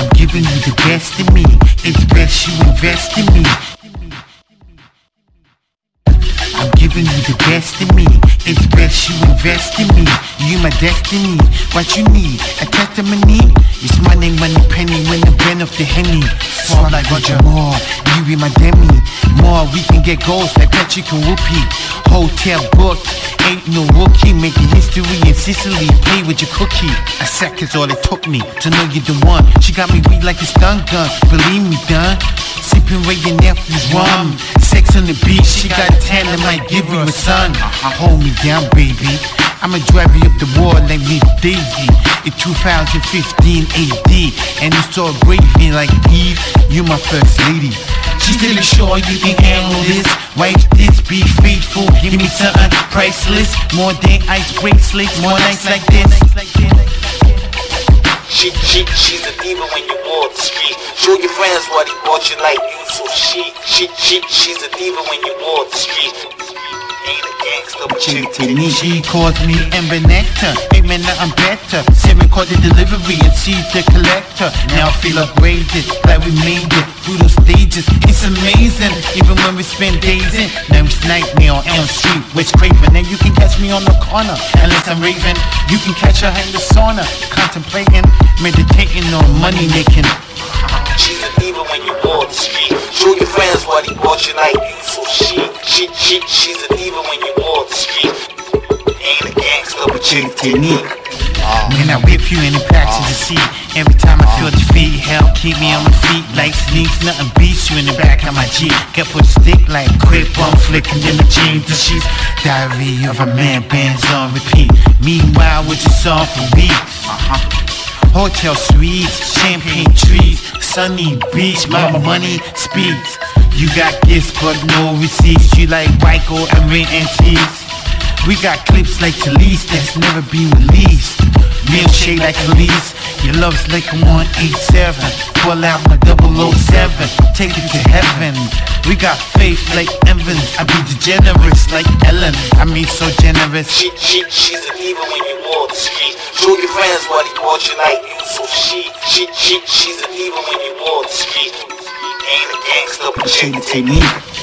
I'm giving you the best in me. It's best you invest in me. I'm giving you the best in me. It's best you invest in me. You my destiny. What you need? A testimony? It's money, money, penny when the brand of the henny. Fall like Roger Moore. You be my demi. More we can get goals like Patrick and Whoopi. Hotel booked. Ain't no rookie making history in Sicily. Play with your cookie. A second's all it took me to know you the one. She got me weak like a stun gun. Believe me, done. Sipping Wray and Nephew's rum. Sex on the beach, she got a tan that might give you a son. Hold me down, baby. I'ma drive you up the wall like me Daisy in 2015 AD. And it's all gravy like Eve, you my first lady. She still sure you can handle this. Wife this, be faithful, give me something priceless. More than ice bracelets, more nights like this. She, she, she's a diva when you the street. Show your friends what he bought you like you. So she, she, she, she's a diva when you walk the street. She calls me Ember Nectar, ain't man nothing better. Seven called the delivery and she's the collector. Now I feel upgraded, like we made it through those stages. It's amazing, even when we spend days in. Now it's nightmare on Elm Street, Wes Craven. And you can catch me on the corner, unless I'm raving. You can catch her in the sauna, contemplating, meditating on money making. She's a diva when you walk the street. Show your friends what he bought you like you. So she, she, she, she's a diva when you walk the street. Ain't a gangster, but she technique. Man, uh, I whip you in the patches of uh. seat. Every time I feel defeat, hell, keep me on my feet like sneaks. Nothing beats you in the back of my Jeep. Get put stick like quick bump flicking in the jeans. The sheets. Diary of a man, bands on repeat. Meanwhile, with your song for weeks. Uh-huh. Hotel suites, champagne trees, sunny beach, my money speaks. You got gifts but no receipts. You like gold and ring antiques. We got clips like Talise that's never been released. Milkshake like Kelis. Your love's like a 187. Pull out my 007. Take it to heaven. We got faith like Evans. I be degenerate like Ellen. I mean so generous. She, she, she's a diva when you walk the street. Show your friends what he bought you like you. So she, she, she, she's a diva when you walk the street. Ain't